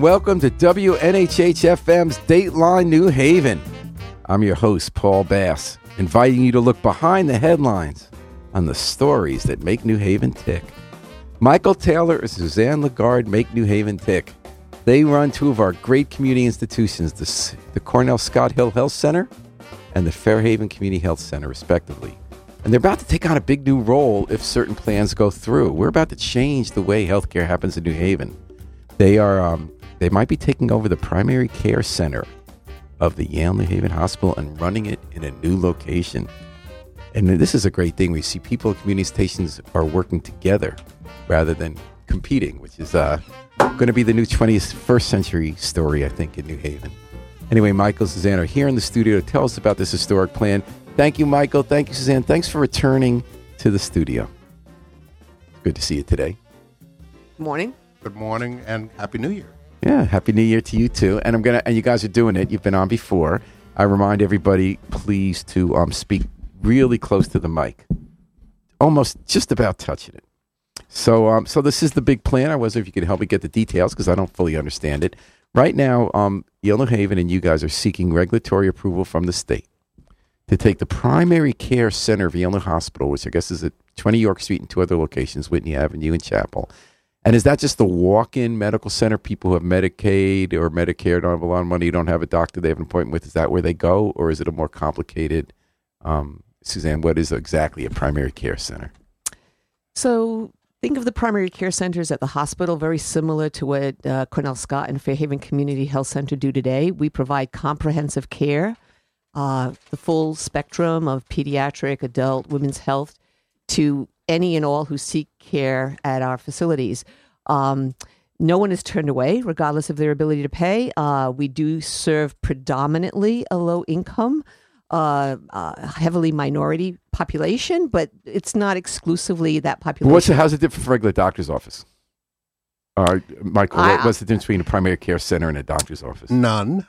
Welcome to WNHH FM's Dateline New Haven. I'm your host, Paul Bass, inviting you to look behind the headlines on the stories that make New Haven tick. Michael Taylor and Suzanne Lagarde make New Haven tick. They run two of our great community institutions, the, the Cornell Scott Hill Health Center and the Fairhaven Community Health Center, respectively. And they're about to take on a big new role if certain plans go through. We're about to change the way healthcare happens in New Haven. They are um, they might be taking over the primary care center of the Yale New Haven Hospital and running it in a new location. And this is a great thing. We see people at community stations are working together rather than competing, which is uh, going to be the new 21st century story, I think, in New Haven. Anyway, Michael and Suzanne are here in the studio to tell us about this historic plan. Thank you, Michael. Thank you, Suzanne. Thanks for returning to the studio. Good to see you today. Good Morning. Good morning and happy New Year. Yeah, happy New Year to you too. And I'm gonna and you guys are doing it. You've been on before. I remind everybody, please, to um, speak really close to the mic, almost just about touching it. So, um, so this is the big plan. I was if you could help me get the details because I don't fully understand it. Right now, um, New Haven and you guys are seeking regulatory approval from the state to take the primary care center of New Hospital, which I guess is at 20 York Street and two other locations, Whitney Avenue and Chapel. And is that just the walk-in medical center? People who have Medicaid or Medicare don't have a lot of money, don't have a doctor they have an appointment with. Is that where they go, or is it a more complicated? Um, Suzanne, what is exactly a primary care center? So think of the primary care centers at the hospital, very similar to what uh, Cornell Scott and Fairhaven Community Health Center do today. We provide comprehensive care, uh, the full spectrum of pediatric, adult, women's health to any and all who seek care at our facilities. Um, no one is turned away, regardless of their ability to pay. Uh, we do serve predominantly a low income, uh, uh, heavily minority population, but it's not exclusively that population. What's the, how's it different from regular doctor's office? Uh, Michael, I- what's the difference between a primary care center and a doctor's office? None.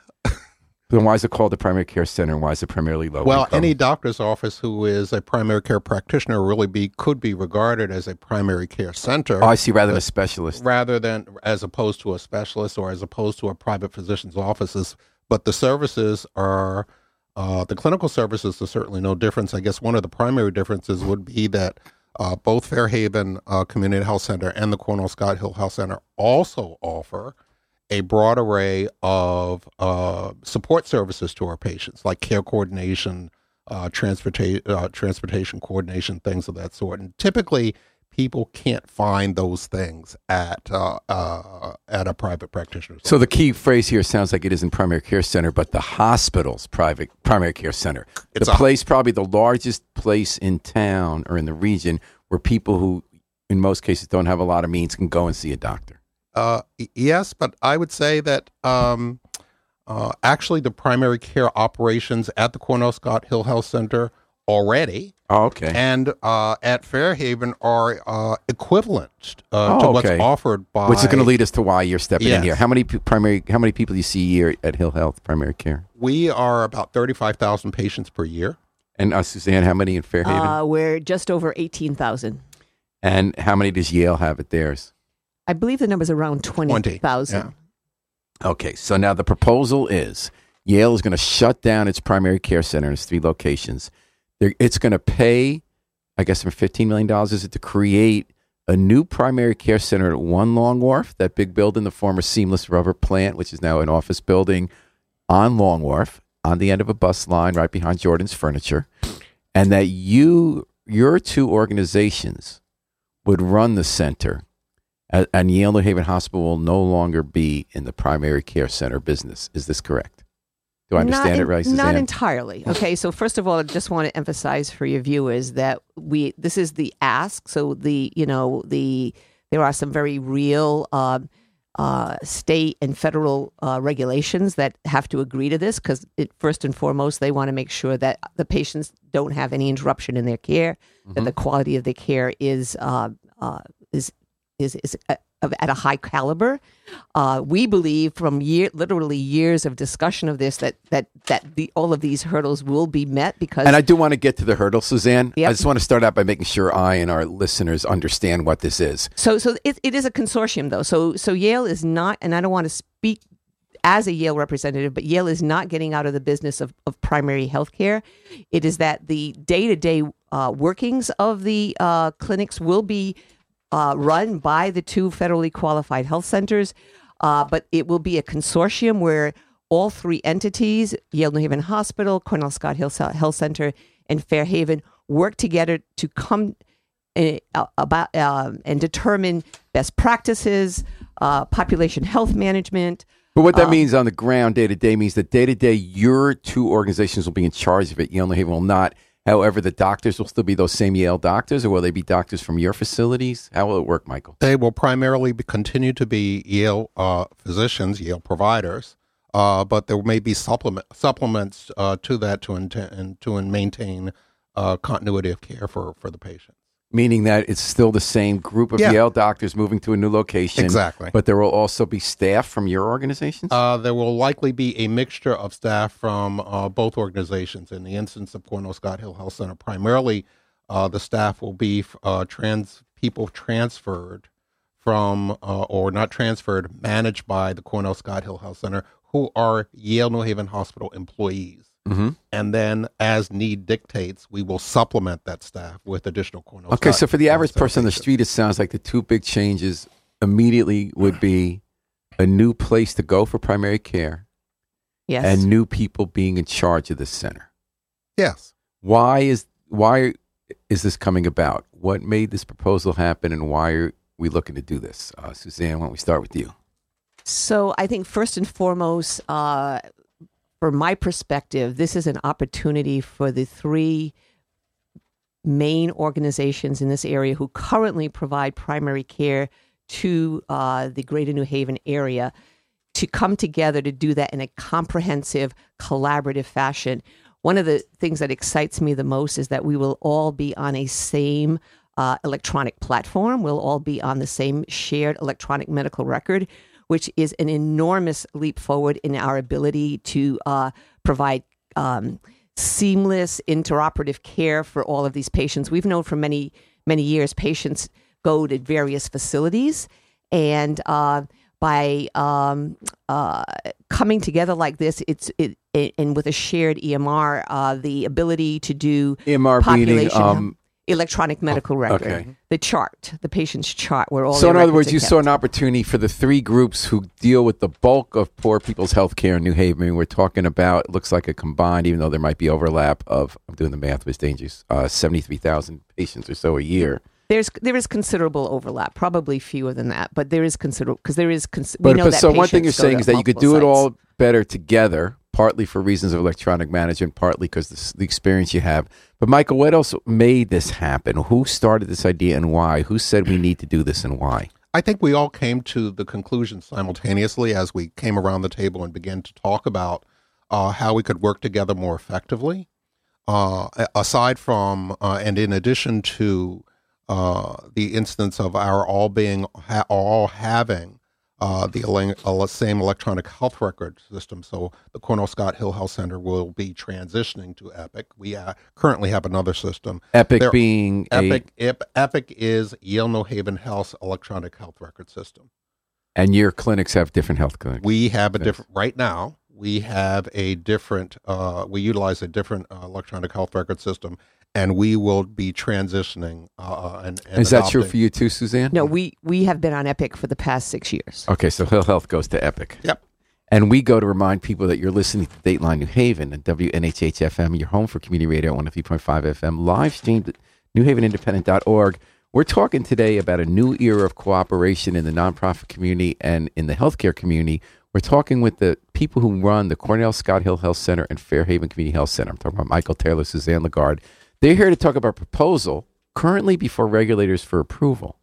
Then why is it called a primary care center and why is it primarily low well, income? any doctor's office who is a primary care practitioner really be could be regarded as a primary care center oh, I see, rather than a specialist. rather than as opposed to a specialist or as opposed to a private physician's offices. But the services are uh, the clinical services are certainly no difference. I guess one of the primary differences would be that uh, both Fairhaven uh, Community Health Center and the Cornell Scott Hill Health Center also offer a broad array of uh, support services to our patients, like care coordination, uh, transportation, uh, transportation coordination, things of that sort. And typically, people can't find those things at uh, uh, at a private practitioner. So the key phrase here sounds like it isn't primary care center, but the hospital's private primary care center. It's the a- place, probably the largest place in town or in the region where people who, in most cases, don't have a lot of means can go and see a doctor. Uh, yes, but I would say that um, uh, actually the primary care operations at the Cornell Scott Hill Health Center already Oh, okay. and uh, at Fairhaven are uh, equivalent uh, Oh, to what's okay. offered by. Which is going to lead us to why you're stepping in here. How many p- primary? How many people do you see a year at Hill Health Primary Care? We are about thirty-five thousand patients per year. And uh, Suzanne, how many in Fairhaven? Uh, we're just over 18,000. and how many does Yale have at theirs? I believe the number's around 20, 20,000. yeah. Okay, so now the proposal is Yale is going to shut down its primary care center in its three locations. They're, it's going to pay, I guess, for $15 million is it to create a new primary care center at One Long Wharf, that big building, the former Seamless Rubber plant, which is now an office building on Long Wharf, on the end of a bus line right behind Jordan's Furniture, and that you, your two organizations, would run the center and- and Yale New Haven Hospital will no longer be in the primary care center business. Is this correct? Do I understand it right, Not Suzanne? entirely. Okay, so first of all, I just want to emphasize for your viewers that we this is the ask. So the you know the there are some very real um, uh, state and federal uh, regulations that have to agree to this because first and foremost they want to make sure that the patients don't have any interruption in their care, that the quality of their care is uh, uh, is is is uh, of, at a high caliber. Uh, we believe from year, literally years of discussion of this, that that that the all of these hurdles will be met because. And I do want to get to the hurdle, Suzanne. Yep. I just want to start out by making sure I and our listeners understand what this is. So, so it, it is a consortium, though. So, so Yale is not, and I don't want to speak as a Yale representative, but Yale is not getting out of the business of, of primary health care. It is that the day to day workings of the uh, clinics will be uh, run by the two federally qualified health centers, uh, but it will be a consortium where all three entities, Yale New Haven Hospital, Cornell Scott Hill Health Center, and Fairhaven, work together to come uh, about uh, and determine best practices, uh, population health management. But what that Um, means on the ground, day to day, means that day to day, your two organizations will be in charge of it. Yale New Haven will not. However, the doctors will still be those same Yale doctors, or will they be doctors from your facilities? How will it work, Michael? They will primarily be, continue to be Yale uh, physicians, Yale providers, uh, but there may be supplement supplements uh, to that to to maintain uh, continuity of care for, for the patient. Meaning that it's still the same group of Yeah. Yale doctors moving to a new location. Exactly. But there will also be staff from your organizations? Uh, there will likely be a mixture of staff from uh, both organizations. In the instance of Cornell Scott Hill Health Center, primarily uh, the staff will be uh, trans people transferred from uh, or not transferred, managed by the Cornell Scott Hill Health Center, who are Yale New Haven Hospital employees. Mhm. And then, as need dictates, we will supplement that staff with additional Cornell. Okay, Scott so for the average person on the street, it sounds like the two big changes immediately would be a new place to go for primary care Yes. and new people being in charge of the center. yes, Why is why is this coming about? What made this proposal happen, and why are we looking to do this? Uh, Suzanne, why don't we start with you? So I think first and foremost, uh, from my perspective, this is an opportunity for the three main organizations in this area who currently provide primary care to uh, the greater New Haven area to come together to do that in a comprehensive, collaborative fashion. One of the things that excites me the most is that we will all be on a same uh, electronic platform. We'll all be on the same shared electronic medical record, which is an enormous leap forward in our ability to uh, provide um, seamless, interoperative care for all of these patients. We've known for many, many years patients go to various facilities, and uh, by um, uh, coming together like this, it's it, it and with a shared EMR, uh, the ability to do EMR meaning, population um, electronic medical record, okay. the chart, the patient's chart, where all. so in other words, you kept. saw an opportunity for the three groups who deal with the bulk of poor people's health care in New Haven. I mean, we're talking about it looks like a combined, even though there might be overlap of I'm doing the math, was dangerous, uh, seventy three thousand patients or so a year. There's there is considerable overlap, probably fewer than that, but there is considerable because there is. Cons- But, but so one thing you're saying is that you could do it all better together, partly for reasons of electronic management, partly because the, experience you have. But Michael, what else made this happen? Who started this idea and why? Who said we need to do this and why? I think we all came to the conclusion simultaneously as we came around the table and began to talk about uh, how we could work together more effectively. Uh, aside from, uh, and in addition to uh, the instance of our all being, all having uh, the ele- ele- same electronic health record system. So the Cornell Scott Hill Health Center will be transitioning to Epic. We uh, currently have another system. Epic There- being Epic, Ep- Epic is Yale New Haven Health's electronic health record system. and your clinics have different health clinics. We have a Yes. different right now. We have a different. Uh, we utilize a different uh, electronic health record system, and we will be transitioning. Uh, and, and is that true for you too, Suzanne? No, we we have been on Epic for the past six years. Okay, so Hill Health goes to Epic. Yep. And we go to remind people that you're listening to Dateline New Haven and WNHH FM, your home for community radio on 103.5 FM, live streamed at newhavenindependent.org. We're talking today about a new era of cooperation in the nonprofit community and in the healthcare community. We're talking with the people who run the Cornell Scott Hill Health Center and Fairhaven Community Health Center. I'm talking about Michael Taylor, Suzanne Lagarde. They're here to talk about a proposal currently before regulators for approval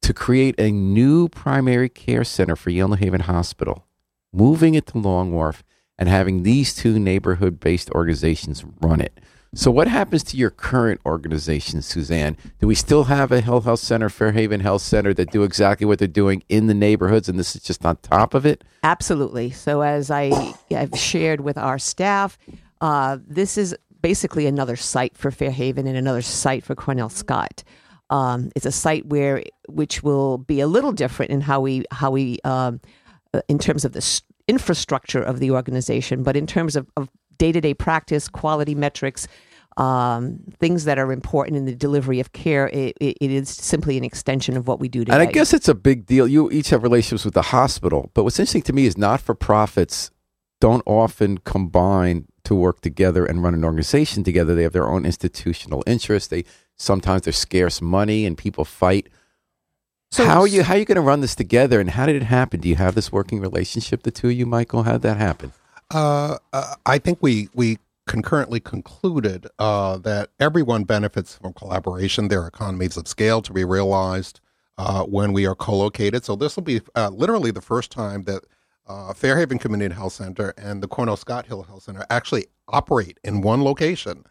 to create a new primary care center for New Haven Hospital, moving it to Long Wharf and having these two neighborhood based organizations run it. So, what happens to your current organization, Suzanne? Do we still have a Hill Health Center, Fairhaven Health Center, that do exactly what they're doing in the neighborhoods, and this is just on top of it? Absolutely. So, as I have shared with our staff, uh, this is basically another site for Fairhaven and another site for Cornell Scott. Um, it's a site where which will be a little different in how we how we um, uh, in terms of the infrastructure of the organization, but in terms of, of day-to-day practice, quality metrics, um, things that are important in the delivery of care, it, it, it is simply an extension of what we do today. And I guess it's a big deal. You each have relationships with the hospital, but what's interesting to me is not for profits don't often combine to work together and run an organization together. They have their own institutional interests. They sometimes there's scarce money and people fight. So- how are you how are you going to run this together and how did it happen? Do you have this working relationship, the two of you, Michael? How did that happen? Uh, uh, I think we we concurrently concluded uh, that everyone benefits from collaboration. There are economies of scale to be realized uh, when we are co-located. So this will be uh, literally the first time that uh, Fairhaven Community Health Center and the Cornell Scott Hill Health Center actually operate in one location.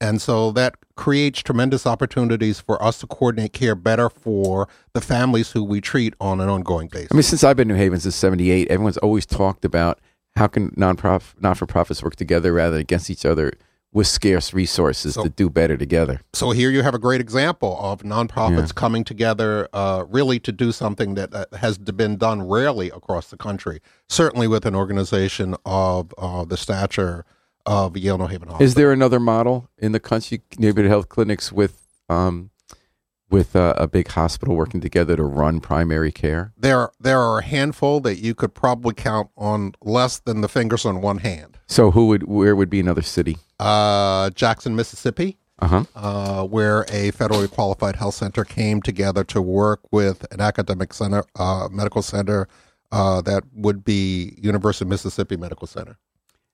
And so that creates tremendous opportunities for us to coordinate care better for the families who we treat on an ongoing basis. I mean, since I've been in New Haven since '78, everyone's always talked about how can non-prof- not-for-profits work together rather than against each other with scarce resources So- to do better together. so here you have a great example of nonprofits Yeah. coming together uh, really to do something that uh, has been done rarely across the country certainly with an organization of uh, the stature of yale new haven hospital Is there another model in the country, neighborhood health clinics with um, with uh, a big hospital working together to run primary care? there there are a handful that you could probably count on less than the fingers on one hand So, who would where would be another city? uh, jackson mississippi Uh huh. uh, where a federally qualified health center came together to work with an academic center, uh, medical center uh, that would be University of Mississippi Medical Center.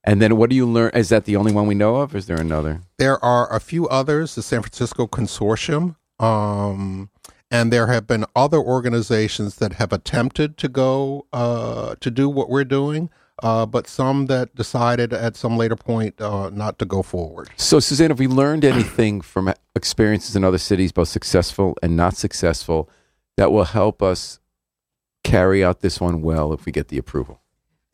And then, what do you learn? Is that the only one we know of? Or is there another? There are a few others, the San Francisco Consortium, um, and there have been other organizations that have attempted to go uh, to do what we're doing, uh, but some that decided at some later point uh, not to go forward. So, Suzanne, have we learned anything from experiences in other cities, both successful and not successful, that will help us carry out this one well if we get the approval?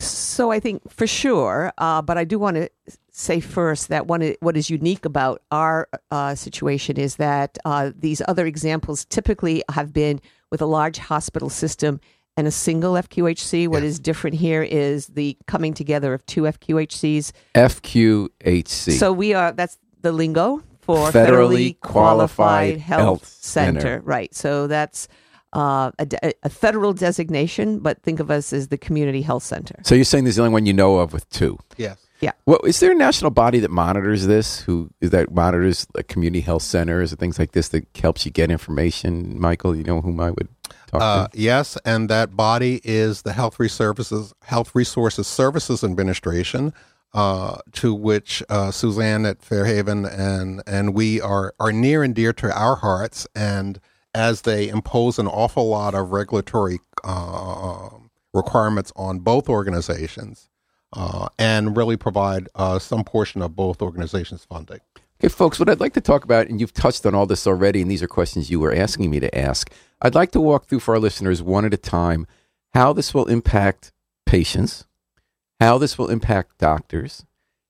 So I think for sure, uh, but I do want to say first that one what is unique about our uh, situation is that uh, these other examples typically have been with a large hospital system and a single FQHC. What is different here is the coming together of two FQHCs. FQHC. So we are that's the lingo for Federally federally, qualified qualified, health health, center. center. Right. So that's uh, a, de- a federal designation, but think of us as the community health center. so you're saying there's the only one you know of with two? Yes. Yeah. Well, is there a national body that monitors this? Who is that monitors like community health centers and things like this that helps you get information? Michael, you know whom I would talk Uh, to? yes, and that body is the Health Resources Health Resources Services Administration, uh, to which uh, Suzanne at Fairhaven and and we are are near and dear to our hearts. And as they impose an awful lot of regulatory uh, requirements on both organizations, uh, and really provide uh, some portion of both organizations' funding. Okay, folks, what I'd like to talk about, and you've touched on all this already, and these are questions you were asking me to ask. I'd like to walk through for our listeners one at a time how this will impact patients, how this will impact doctors,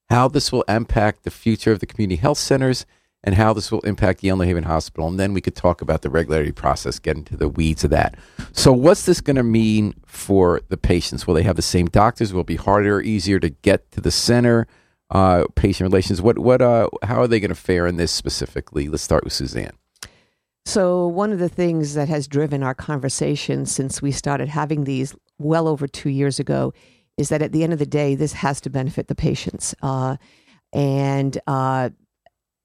how this will impact the future of the community health centers, and how this will impact Yale New Haven Hospital. And then we could talk about the regulatory process, get into the weeds of that. So, what's this going to mean for the patients? Will they have the same doctors? Will it be harder or easier to get to the center? Uh, patient relations. What? What? Uh, how are they going to fare in this specifically? Let's start with Suzanne. So, one of the things that has driven our conversation since we started having these well over two years ago is that at the end of the day, this has to benefit the patients. Uh, and uh,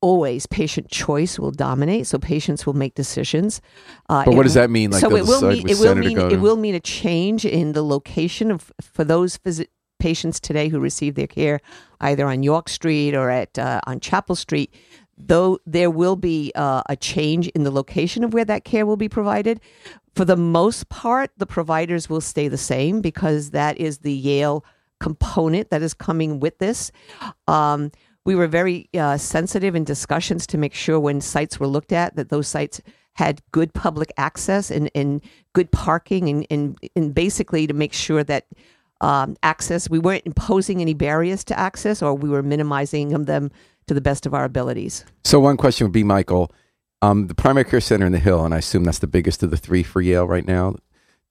always patient choice will dominate. So, patients will make decisions. Uh, But what does that mean? Like, so it will mean it will mean it will mean a change in the location of for those patients today who receive their care either on York Street or at uh, on Chapel Street. Though there will be uh, a change in the location of where that care will be provided, for the most part, the providers will stay the same because that is the Yale component that is coming with this. Um, We were very uh, sensitive in discussions to make sure when sites were looked at that those sites had good public access and, and good parking and, and, and basically to make sure that um, access, we weren't imposing any barriers to access or we were minimizing them to the best of our abilities. So one question would be, Michael, um, the primary care center in the Hill, and I assume that's the biggest of the three for Yale right now.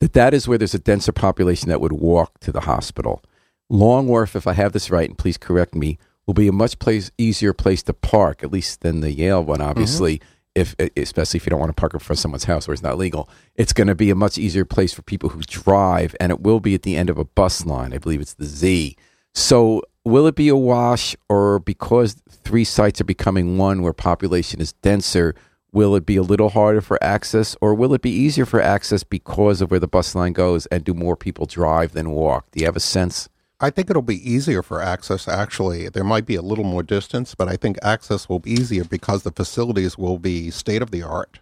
That that is where there's a denser population that would walk to the hospital. Long Wharf, if I have this right, and please correct me, will be a much place easier place to park, at least than the Yale one, mm-hmm. obviously. If especially if you don't want to park in front of someone's house where it's not legal, it's going to be a much easier place for people who drive, and it will be at the end of a bus line. I believe it's the Z. So, will it be a wash, or because three sites are becoming one where population is denser, will it be a little harder for access, or will it be easier for access because of where the bus line goes, and do more people drive than walk? Do you have a sense? I think it'll be easier for access. Actually, there might be a little more distance, but I think access will be easier because the facilities will be state of the art,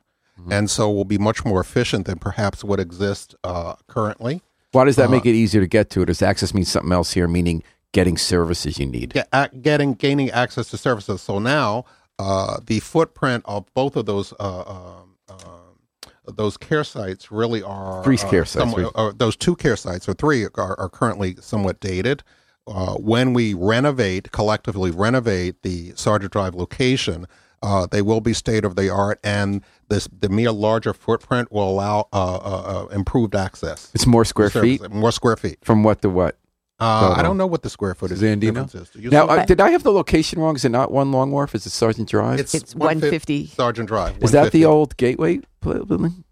and so will be much more efficient than perhaps what exists uh, currently. Why does that make it easier to get to it? Does access mean something else here, meaning getting services you need? Ac- getting gaining access to services. So now uh, the footprint of both of those. Uh, um, uh, those care sites really are Three uh, care sites, somewhat- those two care sites or three are, are currently somewhat dated. Uh, when we renovate, collectively renovate the Sargent Drive location, uh, they will be state of the art, and this the mere larger footprint will allow uh, uh, uh, improved access. It's more square feet more square feet. from what to what? Uh, Total. I don't know what the square footage Suzanne, do you know? difference is. Do you Now, uh, did I have the location wrong? Is it not one Long Wharf? Is it Sargent Drive? it's, It's 150. Sargent Drive. is that the old Gateway building?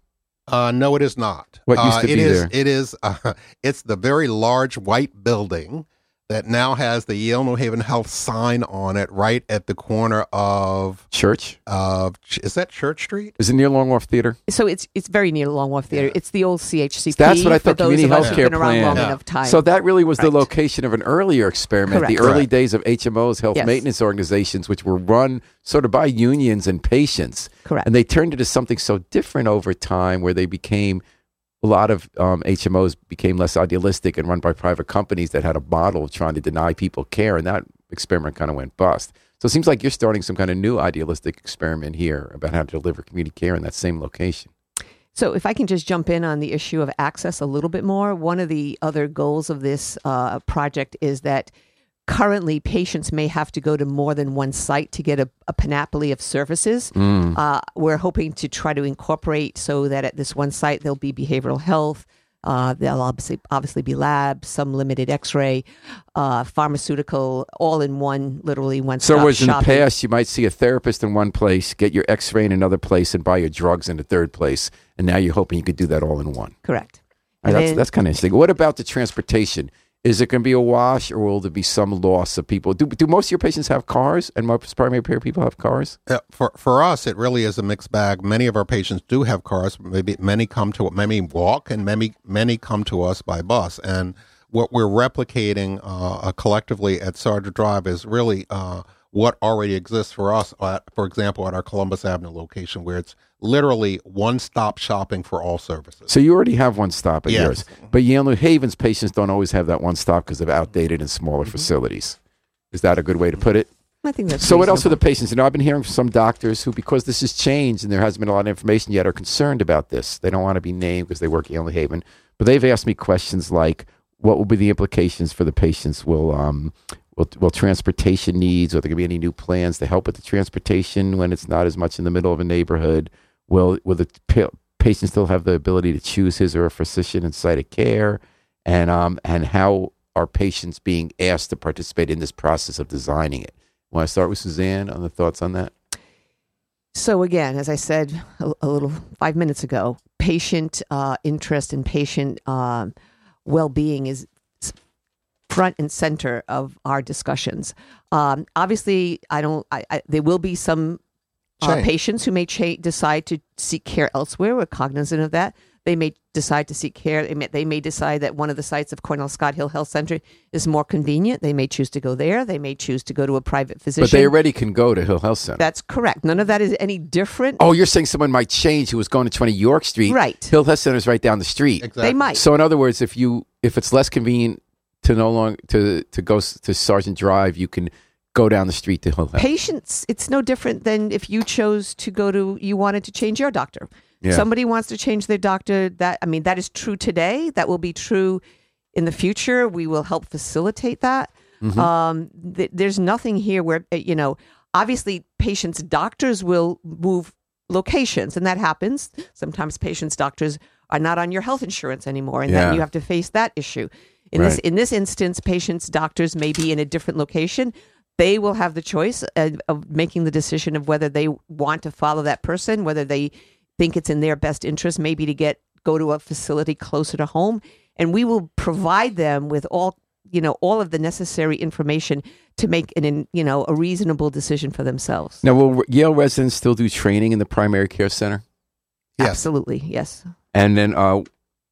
Uh, no, it is not. What used Uh, to it be is- there? It is. Uh, it's the very large white building that now has the Yale New Haven Health sign on it, right at the corner of Church? of is that Church Street? Is it near Long Wharf Theater? So it's it's very near Long Wharf Theater. It's the old CHCP. That's what I thought, those community of us who've healthcare been around plan. long Yeah. enough time. So that really was the location of an earlier experiment, the early Correct. days of HMOs, health Yes. maintenance organizations, which were run sort of by unions and patients. Correct. And they turned into something so different over time where they became a lot of um, HMOs became less idealistic and run by private companies that had a model of trying to deny people care, and that experiment kind of went bust. So it seems like you're starting some kind of new idealistic experiment here about how to deliver community care in that same location. So, if I can just jump in on the issue of access a little bit more, one of the other goals of this uh, project is that currently patients may have to go to more than one site to get a, a panoply of services. Uh, we're hoping to try to incorporate so that at this one site there'll be behavioral health. Uh, there'll obviously obviously be labs, some limited X-ray, uh, pharmaceutical, all in one, literally one. So, whereas in the past, you might see a therapist in one place, get your x ray in another place, and buy your drugs in a third place. And now you're hoping you could do that all in one. correct. And that's, then- that's kind of interesting. What about the transportation? Is it going to be a wash or will there be some loss of people? Do, do most of your patients have cars and most primary care people have cars? For for us, it really is a mixed bag. Many of our patients do have cars. Maybe many come to many walk, and many many come to us by bus. And what we're replicating uh, collectively at Sargent Drive is really uh, what already exists for us. At, for example, at our Columbus Avenue location, where it's literally one stop shopping for all services. So you already have one stop at Yes. yours. But Yale New Haven's patients don't always have that one stop because of outdated and smaller Mm-hmm. facilities. Is that a good way to put it? I think that's So what else are the patients? You know, I've been hearing from some doctors who, because this has changed and there hasn't been a lot of information yet, are concerned about this. They don't want to be named because they work at Yale New Haven. But they've asked me questions like, what will be the implications for the patients? Will um, will, will transportation needs? Are there going to be any new plans to help with the transportation when it's not as much in the middle of a neighborhood? Will will the pa- patient still have the ability to choose his or her physician and site of care? And um, and how are patients being asked to participate in this process of designing it? Want to start with Suzanne on the thoughts on that? So again, as I said a, a little five minutes ago, patient uh, interest and patient um, well-being is s- front and center of our discussions. Um, obviously, I don't. I, I, there will be some uh, patients who may cha- decide to seek care elsewhere. We're cognizant of that. They may decide to seek care. They may, they may decide that one of the sites of Cornell Scott Hill Health Center is more convenient. They may choose to go there. They may choose to go to a private physician. But they already can go to Hill Health Center. That's correct. None of that is any different. oh, you're saying someone might change who was going to 20 York Street. Right. Hill Health Center is right down the street. Exactly. They might. So in other words, if you if it's less convenient to no longer to to go to Sargent Drive, you can go down the street to Hill. Patients, it's no different than if you chose to go to, you wanted to change your doctor. Yeah. Somebody wants to change their doctor. That I mean, that is true today. That will be true in the future. We will help facilitate that. Mm-hmm. Um, th- there's nothing here where uh, you know. Obviously, patients' doctors will move locations, and that happens. Sometimes patients' doctors are not on your health insurance anymore, and Yeah. then you have to face that issue. In this in this instance, patients' doctors may be in a different location. They will have the choice of, of making the decision of whether they want to follow that person, whether they think it's in their best interest, maybe to get go to a facility closer to home, and we will provide them with all you know all of the necessary information to make an you know a reasonable decision for themselves. Now, will Yale residents still do training in the primary care center? Yes. Absolutely, yes. And then, uh,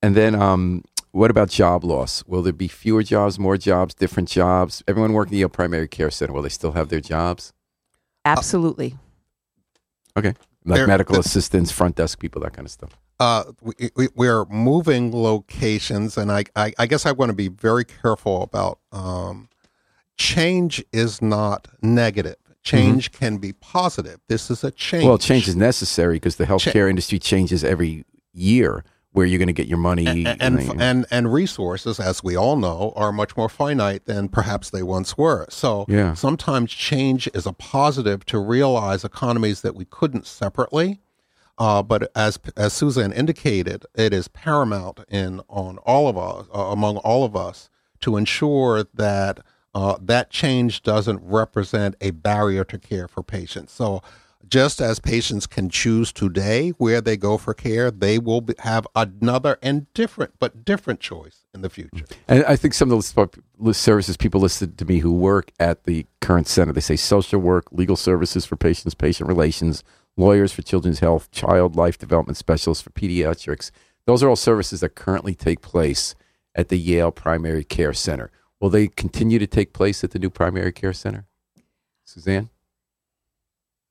and then, um, what about job loss? Will there be fewer jobs, more jobs, different jobs? Everyone working in the Yale primary care center will they still have their jobs? Absolutely. Okay, like There- medical the- assistants, front desk people, that kind of stuff. Uh, we, we, we're moving locations, and I, I, I guess I want to be very careful about um, change is not negative. Change can be positive. This is a change. Well, change is necessary because the healthcare industry changes every year. Where you're going to get your money, and and, know. and and resources, as we all know, are much more finite than perhaps they once were. So Yeah. sometimes change is a positive to realize economies that we couldn't separately. Uh, but as as Suzanne indicated, it is paramount in on all of us, uh, among all of us, to ensure that uh, that change doesn't represent a barrier to care for patients. So, just as patients can choose today where they go for care, they will be, have another and different, but different choice in the future. And I think some of the services people listed to me who work at the current center, they say social work, legal services for patients, patient relations, lawyers for children's health, child life development specialists for pediatrics. Those are all services that currently take place at the Yale Primary Care Center. Will they continue to take place at the new primary care center? Suzanne?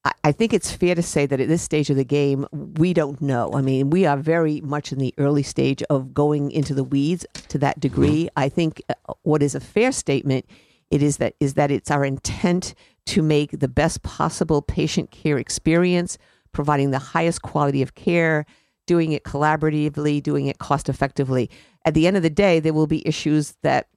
I- think it's fair to say that at this stage of the game, we don't know. I mean, we are very much in the early stage of going into the weeds to that degree. I think uh, what is a fair statement it is that is that it's our intent to make the best possible patient care experience, providing the highest quality of care, doing it collaboratively, doing it cost effectively. At the end of the day, there will be issues that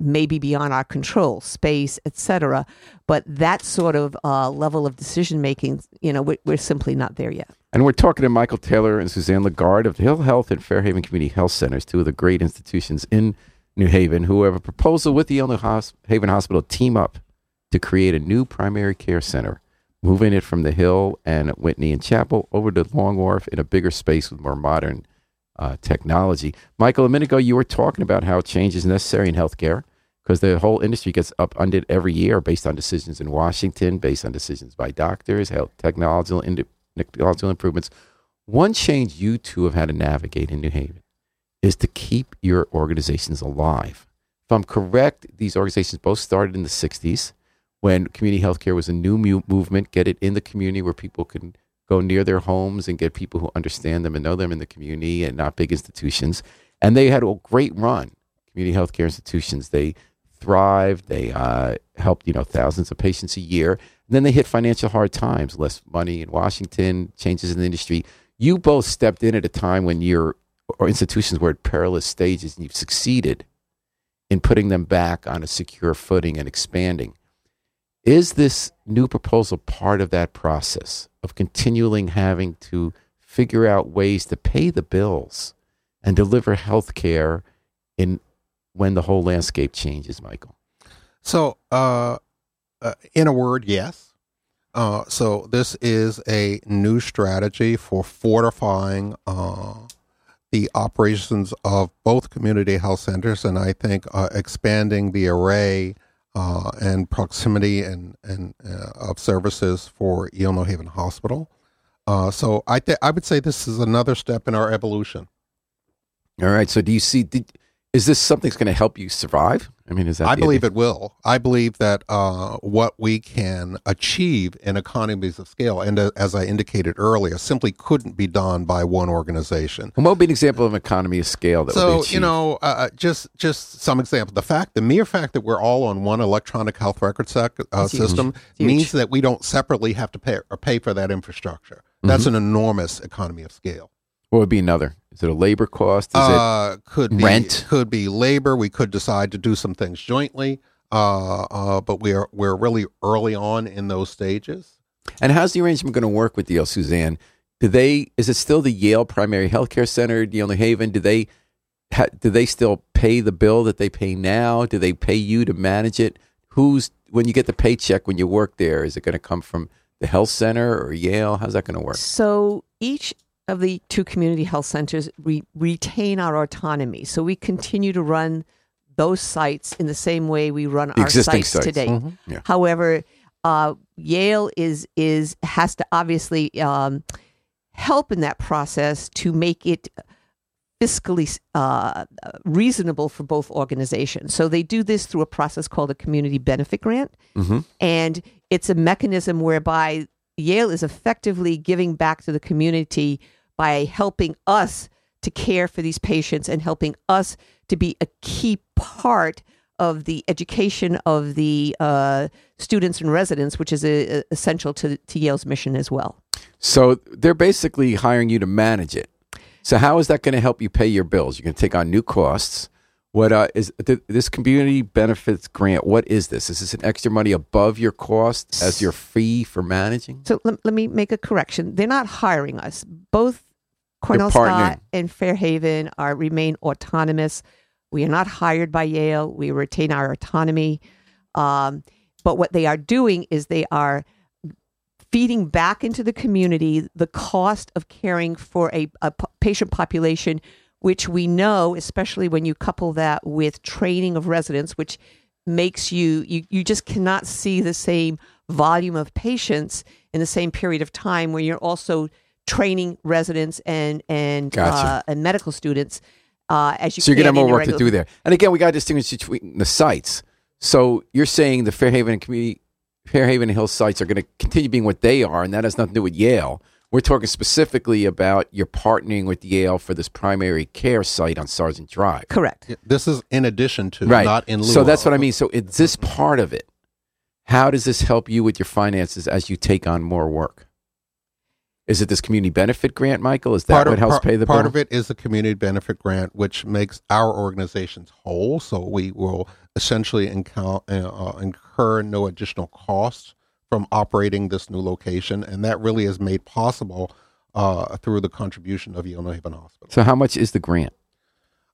may be beyond our control, space, etc. But that sort of uh, level of decision making, you know, we're, we're simply not there yet. And we're talking to Michael Taylor and Suzanne Lagarde of Hill Health and Fairhaven Community Health Centers, two of the great institutions in New Haven, who have a proposal with the Yale New Haven Hospital team up to create a new primary care center, moving it from the Hill and Whitney and Chapel over to Long Wharf in a bigger space with more modern uh, technology. Michael, a minute ago, you were talking about how change is necessary in healthcare because the whole industry gets upended every year based on decisions in Washington, based on decisions by doctors, health technological, ind- technological improvements. One change you two have had to navigate in New Haven is to keep your organizations alive. If I'm correct, these organizations both started in the 60s when community healthcare was a new mu- movement, get it in the community where people can go near their homes and get people who understand them and know them in the community and not big institutions. And they had a great run, community healthcare institutions. They thrived. They uh, helped, you know, thousands of patients a year. And then they hit financial hard times, less money in Washington, changes in the industry. You both stepped in at a time when your or institutions were at perilous stages, and you've succeeded in putting them back on a secure footing and expanding. Is this new proposal part of that process of continuing having to figure out ways to pay the bills and deliver health care in when the whole landscape changes, Michael? So, uh, uh, in a word, yes. Uh, so this is a new strategy for fortifying uh, the operations of both community health centers, and I think uh, expanding the array uh, and proximity and and uh, of services for Yale Haven Hospital. Uh, so I th- I would say this is another step in our evolution. All right. So do you see? Did, is this something that's going to help you survive? I mean, is that I believe idea? it will. I believe that uh, what we can achieve in economies of scale, and uh, as I indicated earlier, simply couldn't be done by one organization. And what would be an example of an economy of scale that would be So you know, uh, just just some example. The fact, the mere fact that we're all on one electronic health record sec- uh, It's huge. system huge. means that we don't separately have to pay or pay for that infrastructure. That's Mm-hmm. an enormous economy of scale. what would be another? Is it a labor cost? Is uh, could be rent? could be labor. We could decide to do some things jointly, uh, uh, but we are we're really early on in those stages. And how's the arrangement going to work with Yale, Suzanne? Do they? Is it still the Yale Primary Healthcare Center, Yale New Haven? Do they? Ha, do they still pay the bill that they pay now? Do they pay you to manage it? Who's when you get the paycheck when you work there? Is it going to come from the health center or Yale? How's that going to work? So each of the two community health centers re- retain our autonomy. So we continue to run those sites in the same way we run our sites, sites. today. Mm-hmm. Yeah. However, uh, Yale is is has to obviously um, help in that process to make it fiscally uh, reasonable for both organizations. So they do this through a process called a community benefit grant, Mm-hmm. and it's a mechanism whereby Yale is effectively giving back to the community by helping us to care for these patients and helping us to be a key part of the education of the uh, students and residents, which is uh essential to, to Yale's mission as well. So they're basically hiring you to manage it. So how is that going to help you pay your bills? You're going to take on new costs. What uh, is th- this community benefits grant? What is this? Is this an extra money above your cost as your fee for managing? So let, let me make a correction. They're not hiring us. Both Cornell. Scott and Fairhaven are remain autonomous. We are not hired by Yale. We retain our autonomy. Um, but what they are doing is they are feeding back into the community the cost of caring for a, a p- patient population, which we know, especially when you couple that with training of residents, which makes you, you, you just cannot see the same volume of patients in the same period of time when you're also training residents and, and, Gotcha. uh, and medical students. Uh, as you So you're going to have more your work to do there. And again, we got to distinguish between the sites. So you're saying the Fairhaven and community, Fairhaven and Hill sites are going to continue being what they are, and that has nothing to do with Yale. We're talking specifically about you're partnering with Yale for this primary care site on Sargent Drive. Correct. This is in addition to, right. not in lieu. so that's of. what I mean. So it's this part of it. How does this help you with your finances as you take on more work? Is it this community benefit grant, Michael? Is that part what of, helps part, pay the part bill? of it is the community benefit grant, which makes our organizations whole. So we will essentially incur, uh, incur no additional costs from operating this new location, and that really is made possible uh, through the contribution of Yale New Haven Hospital. So how much is the grant?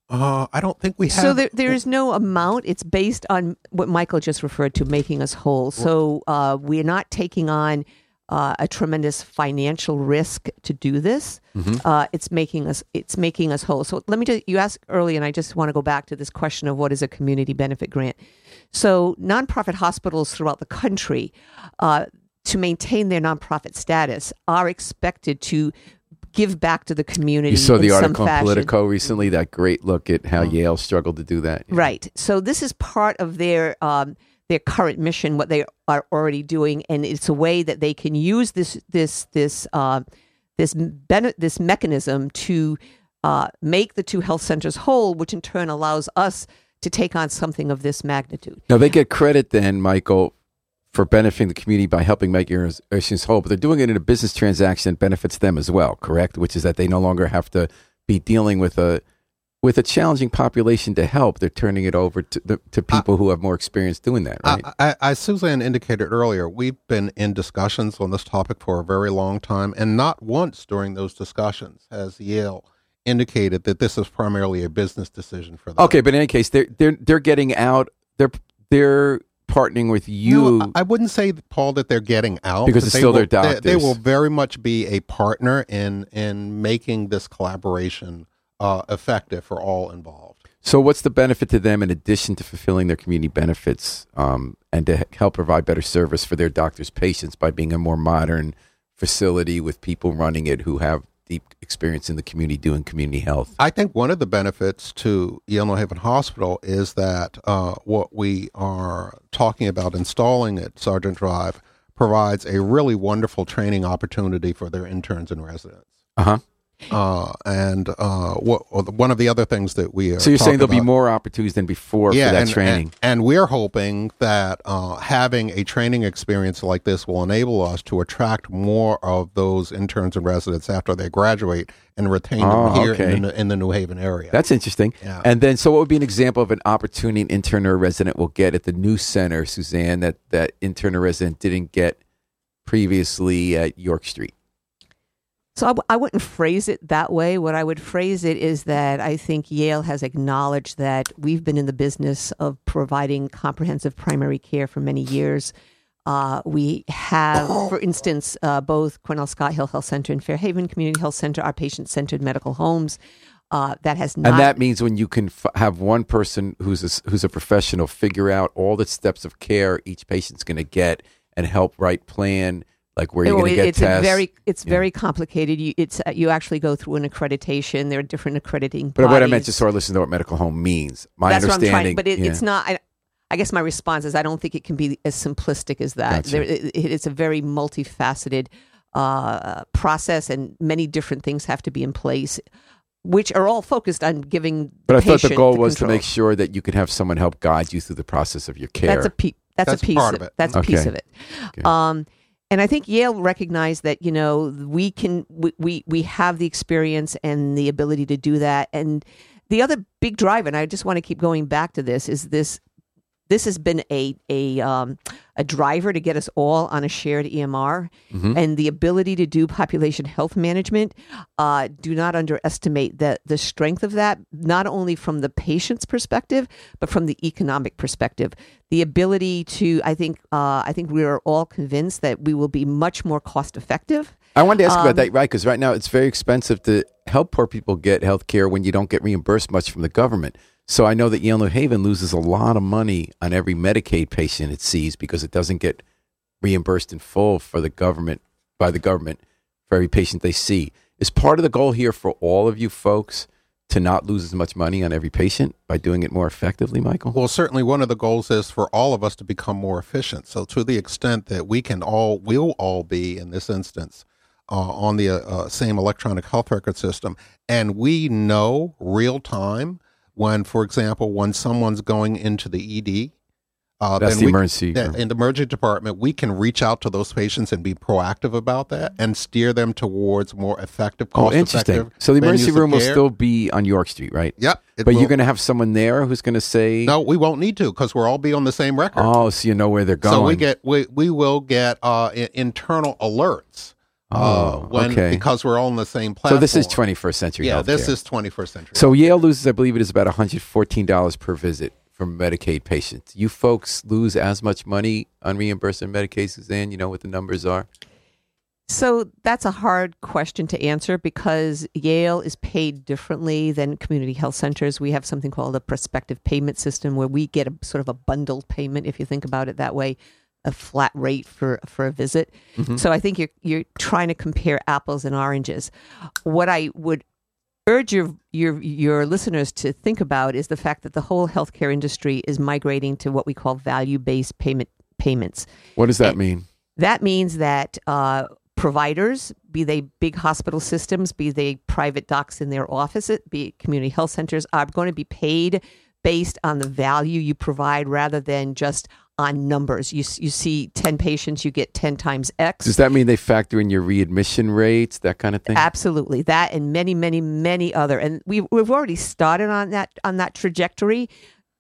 Uh, I don't think we have. So there, there is no amount. It's based on what Michael just referred to, making us whole. So uh, we're not taking on uh, a tremendous financial risk to do this. Uh, it's making us it's making us whole. So let me just you asked early, and I just want to go back to this question of what is a community benefit grant. So nonprofit hospitals throughout the country. Uh, to maintain their nonprofit status, are expected to give back to the community. You saw the article in. Politico recently, that great look at how Yale struggled to do that. Right. So this is part of their um, their current mission, what they are already doing, and it's a way that they can use this this this uh, this bene- this mechanism to uh, make the two health centers whole, which in turn allows us to take on something of this magnitude. Now they get credit then, Michael, for benefiting the community by helping make your institutions whole, but they're doing it in a business transaction that benefits them as well, correct? Which is that they no longer have to be dealing with a with a challenging population to help. They're turning it over to the, to people who have more experience doing that, right? I, I, as Suzanne indicated earlier, we've been in discussions on this topic for a very long time, and not once during those discussions has Yale indicated that this is primarily a business decision for them. okay, but in any case, they're they're they're getting out. They're they're partnering with you. No, I I wouldn't say, Paul, that they're getting out Because it's still will, their they- They, will very much be a partner in in making this collaboration uh, effective for all involved. So, what's the benefit to them in addition to fulfilling their community benefits um, and to help provide better service for their doctors' patients by being a more modern facility with people running it who have deep experience in the community doing community health. I think one of the benefits to New Haven Hospital is that uh, what we are talking about installing at Sargent Drive provides a really wonderful training opportunity for their interns and residents. Uh huh. Uh, and uh, what, one of the other things that we are So you're saying there'll talking be more opportunities than before yeah, for that and, training. And, and we're hoping that uh, having a training experience like this will enable us to attract more of those interns and residents after they graduate and retain Oh, them here okay. in, the, in the New Haven area. That's interesting. Yeah. And then, so what would be an example of an opportunity an intern or resident will get at the new center, Suzanne, that that intern or resident didn't get previously at York Street? So I, w- I wouldn't phrase it that way. What I would phrase it is that I think Yale has acknowledged that we've been in the business of providing comprehensive primary care for many years. Uh, we have, for instance, uh, both Cornell Scott Hill Health Center and Fairhaven Community Health Center are patient-centered medical homes. Uh, that has not. and that means when you can f- have one person who's a, who's a professional figure out all the steps of care each patient's going to get and help write plan like where you're Oh, going to get it's tests. a very it's Yeah. very complicated. You it's uh, you actually go through an accreditation. There are different accrediting. but what I meant to just so listen to what medical home means. My That's what I'm understanding, trying. But it, yeah. it's not. I, I guess my response is I don't think it can be as simplistic as that. Gotcha. There, it, it's a very multifaceted uh, process, and many different things have to be in place, which are all focused on giving. But I thought the patient goal was to make sure that you could have someone help guide you through the process of your care. That's a pe- that's, That's a piece part of of it. That's a piece of it. Okay. Um, and I think Yale recognized that you know we can we, we we have the experience and the ability to do that. And the other big drive, and I just want to keep going back to this, is this. This has been a a um, a driver to get us all on a shared EMR, Mhm. and the ability to do population health management. Uh, do not underestimate the the strength of that, not only from the patient's perspective, but from the economic perspective. The ability to, I think, uh, I think we are all convinced that we will be much more cost effective. I wanted to ask Um, about that, right? Because right now it's very expensive to help poor people get health care when you don't get reimbursed much from the government. So I know that Yale New Haven loses a lot of money on every Medicaid patient it sees because it doesn't get reimbursed in full for the government by the government for every patient they see. Is part of the goal here for all of you folks to not lose as much money on every patient by doing it more effectively, Michael? Well, certainly one of the goals is for all of us to become more efficient. So, to the extent that we can all, will all be in this instance, uh, on the uh, same electronic health record system, and we know real time when, for example, when someone's going into the ED. Uh, That's the we- emergency that- in the emergency department, we can reach out to those patients and be proactive about that and steer them towards more effective, Oh, interesting. effective. So the emergency room will still be on York Street, right? Yep. But will- you're going to have someone there who's going to say, No, we won't need to because we'll all be on the same record. "Oh, so you know where they're going." So we get we we will get uh, internal alerts. Uh, Oh, when, okay. Because we're all on the same platform. so this is 21st century. Yeah, this is 21st century. So Yale loses, I believe it is about 114 dollars per visit from Medicaid patients. You folks lose as much money on reimbursement Medicaid, Suzanne. You know what the numbers are. So that's a hard question to answer because Yale is paid differently than community health centers. We have something called a prospective payment system where we get a sort of a bundled payment, if you think about it that way, a flat rate for for a visit. So I think you're you're trying to compare apples and oranges. What I would urge your your your listeners to think about is the fact that the whole healthcare industry is migrating to what we call value based payment payments. What does that And- mean? That means that uh, providers, be they big hospital systems, be they private docs in their offices, be it community health centers, are going to be paid based on the value you provide rather than just on numbers. You, you see 10 patients, you get 10 times X. Does that mean they factor in your readmission rates, that kind of thing? Absolutely, that and many, many, many other, and we we've already started on that on that trajectory.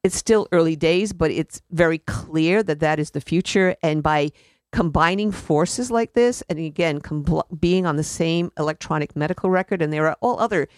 It's still early days, but it's very clear that that is the future. And by combining forces like this, and again, compl- being on the same electronic medical record, and there are all other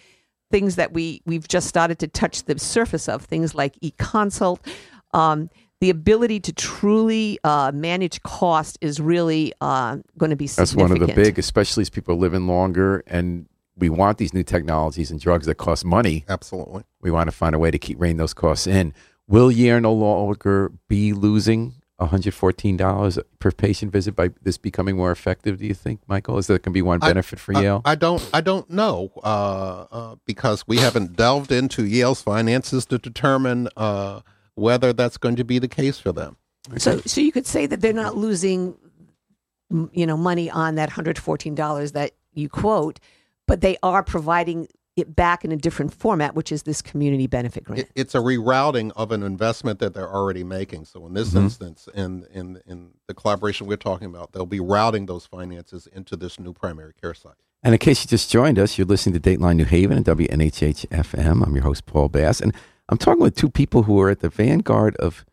things that we we've just started to touch the surface of things like e-consult. Um, the ability to truly uh, manage cost is really uh, going to be That's one of the big, especially as people are living longer and we want these new technologies and drugs that cost money. Absolutely. We want to find a way to keep reining those costs in. Will Yale no longer be losing $114 per patient visit by this becoming more effective, do you think, Michael? Is that going to be one I- benefit for I- Yale? I, don't. I don't know uh, uh, because we haven't delved into Yale's finances to determine uh, whether that's going to be the case for them. So, so you could say that they're not losing, you know, money on that hundred fourteen dollars that you quote, but they are providing it back in a different format, which is this community benefit grant. It, it's a rerouting of an investment that they're already making. So in this Mhm. instance, in, in in the collaboration we're talking about, they'll be routing those finances into this new primary care site. And in case you just joined us, you're listening to Dateline New Haven and WNHH FM. I'm your host, Paul Bass. And I'm talking with two people who are at the vanguard of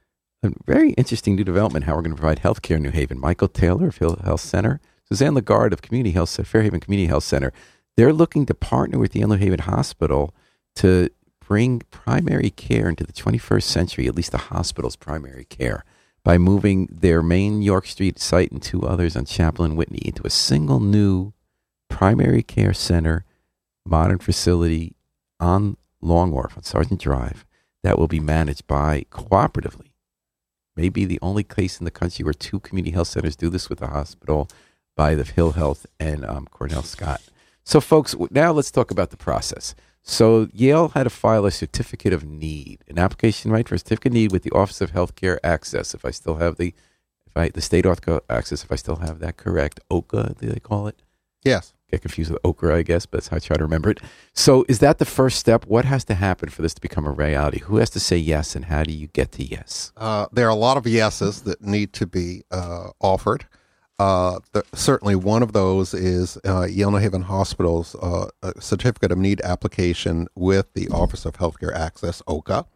a very interesting new development how we're going to provide health care in New Haven. Michael Taylor of Hill Health Center, Suzanne Lagarde of Community Health, Fairhaven Community Health Center. They're looking to partner with the New Haven Hospital to bring primary care into the 21st century, at least the hospital's primary care, by moving their main York Street site and two others on Chapel and Whitney into a single new primary care center, modern facility on Long Wharf on Sargent Drive that will be managed by cooperatively. Maybe the only place in the country where two community health centers do this with the hospital by the Hill Health and um, Cornell Scott. So, folks, now let's talk about the process. So, Yale had to file a certificate of need, an application right for a certificate of need with the Office of Healthcare Access. If I still have the, if I the state Healthcare Access, if I still have that correct, OCA, do they call it? Yes. Get confused with okra, I guess, but that's how I try to remember it. So, is that the first step? What has to happen for this to become a reality? Who has to say yes, and how do you get to yes? Uh, there are a lot of yeses that need to be uh, offered. Uh, the, certainly, one of those is uh, Yale New Haven Hospital's uh, certificate of need application with the Office of Healthcare Access (OCA).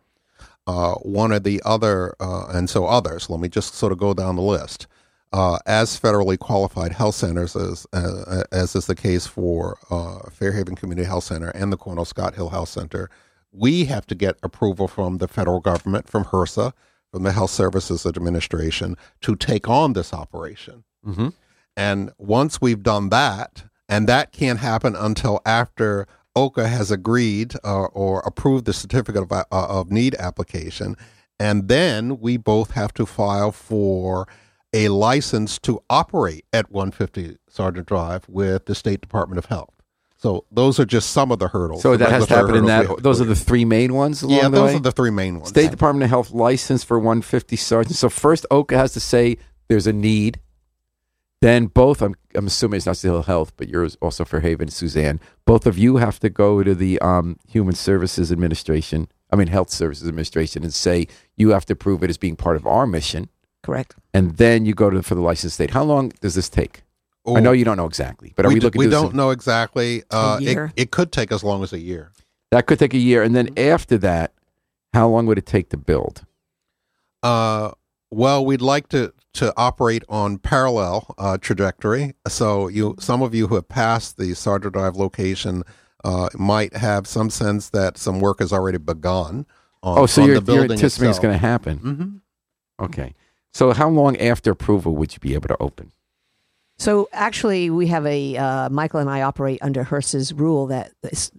Uh, one of the other, and so others. Let me just sort of go down the list. Uh, as federally qualified health centers, as uh, as is the case for uh, Fairhaven Community Health Center and the Cornell Scott Hill Health Center, we have to get approval from the federal government, from HRSA, from the Health Services Administration, to take on this operation. Mm-hmm. And once we've done that, and that can't happen until after OCA has agreed uh, or approved the certificate of, uh, of need application, and then we both have to file for a license to operate at 150 Sargent Drive with the State Department of Health. So those are just some of the hurdles. So the that has to happen in that. Those are the three main ones. Along yeah, those way? are the three main ones. State Department of Health license for 150 sergeants. So first, OCA has to say there's a need. Then both, I'm, I'm assuming it's not still health, but yours also Fairhaven, Suzanne. Both of you have to go to the um, Human Services Administration, I mean Health Services Administration, and say you have to prove it as being part of our mission. Correct. And then you go to for the licensed state. How long does this take? I Oh, know you don't know exactly, but are we, we, d- looking? we do don't some- know exactly. Uh, it, year? it could take as long as a year. That could take a year, and then after that, how long would it take to build? Uh, well, we'd like to to operate on parallel uh, trajectory. So you, some of you who have passed the Sargent Drive location, uh, might have some sense that some work has already begun. On, Oh, so on you're, the you're building anticipating it's going to happen. Mhm. Okay. So how long after approval would you be able to open? So actually, we have a uh, Michael and I operate under HRSA's rule that this,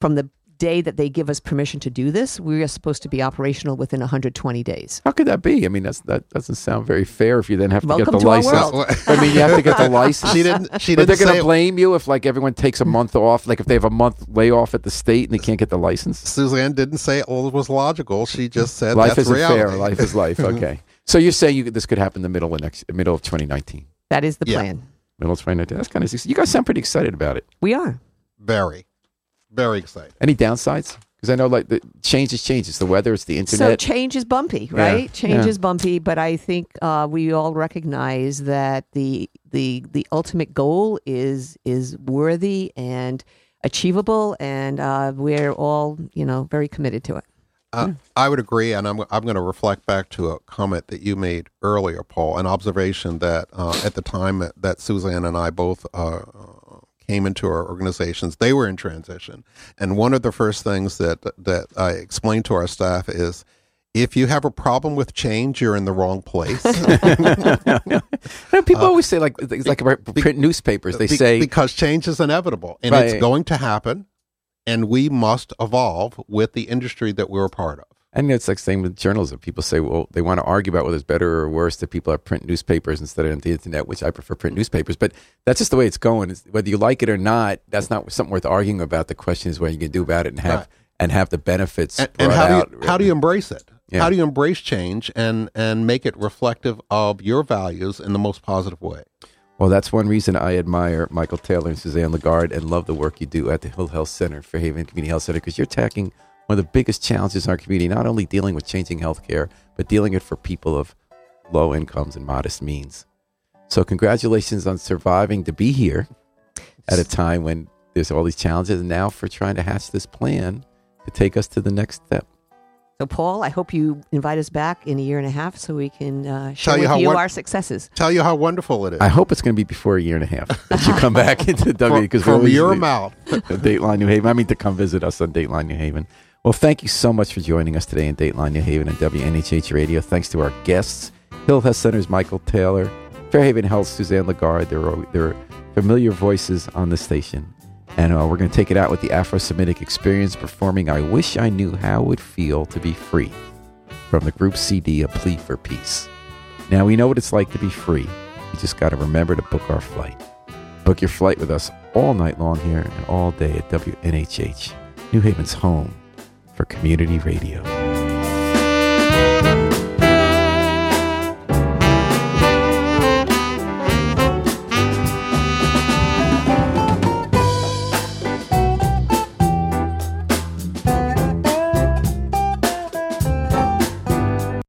from the day that they give us permission to do this, we are supposed to be operational within 120 days. How could that be? I mean, that's that doesn't sound very fair if you then have to Welcome get the to our license. world. I mean, you have to get the license. She didn't. She didn't. but they're going to blame you if like everyone takes a month off, like if they have a month layoff at the state and they can't get the license. Suzanne didn't say it was logical. She just said Life that's is reality. fair. Life is life. Okay. So you're saying you could, this could happen in the middle of next middle of 2019, That is the Yeah. plan. middle of 2019. That's kind of you guys sound pretty excited about it. We are. Very, very excited. Any downsides? Because I know like the change is change. It's the weather. It's the internet. So change is bumpy, Yeah, right? Change yeah. is bumpy, but I think uh, we all recognize that the the the ultimate goal is is worthy and achievable, and uh, we're all you know very committed to it. Uh, I would agree, and I'm I'm going to reflect back to a comment that you made earlier, Paul, an observation that uh, at the time that, Suzanne and I both uh, came into our organizations, they were in transition, and one of the first things that that I explained to our staff is. If you have a problem with change, you're in the wrong place. People always say like it's like print newspapers. They Uh, Be- say because change is inevitable and Right. it's going to happen, and we must evolve with the industry that we're a part of. And it's like same with journalism. People say, well, they want to argue about whether it's better or worse that people have print newspapers instead of the internet, which I prefer print newspapers. But that's just the way it's going. It's, whether you like it or not, that's not something worth arguing about. The question is what you can do about it and have Right. and have the benefits and, and how out. do you, how do you embrace it? Yeah. How do you embrace change and and make it reflective of your values in the most positive way? Well, that's one reason I admire Michael Taylor and Suzanne Lagarde and love the work you do at the Hill Health Center, Fairhaven Community Health Center, because you're tackling one of the biggest challenges in our community, not only dealing with changing healthcare, but dealing it for people of low incomes and modest means. So, congratulations on surviving to be here at a time when there's all these challenges, and now for trying to hatch this plan to take us to the next step. So, Paul, I hope you invite us back in a year and a half so we can uh, share Tell you with how you won- our successes. Tell you how wonderful it is. I hope it's going to be before a year and a half that you come back into W From, because from your mouth. Dateline New Haven. I mean, to come visit us on Dateline New Haven. Well, thank you so much for joining us today in Dateline New Haven and WNHH Radio. Thanks to our guests, Hill Health Center's Michael Taylor, Fairhaven Health Suzanne Lagarde. They're, al- they're familiar voices on the station. And uh, we're going to take it out with the Afro Semitic Experience performing I Wish I Knew How It Would Feel to Be Free from the group CD, A Plea for Peace. Now, we know what it's like to be free. We just got to remember to book our flight. Book your flight with us all night long here and all day at WNHH, New Haven's home for community radio.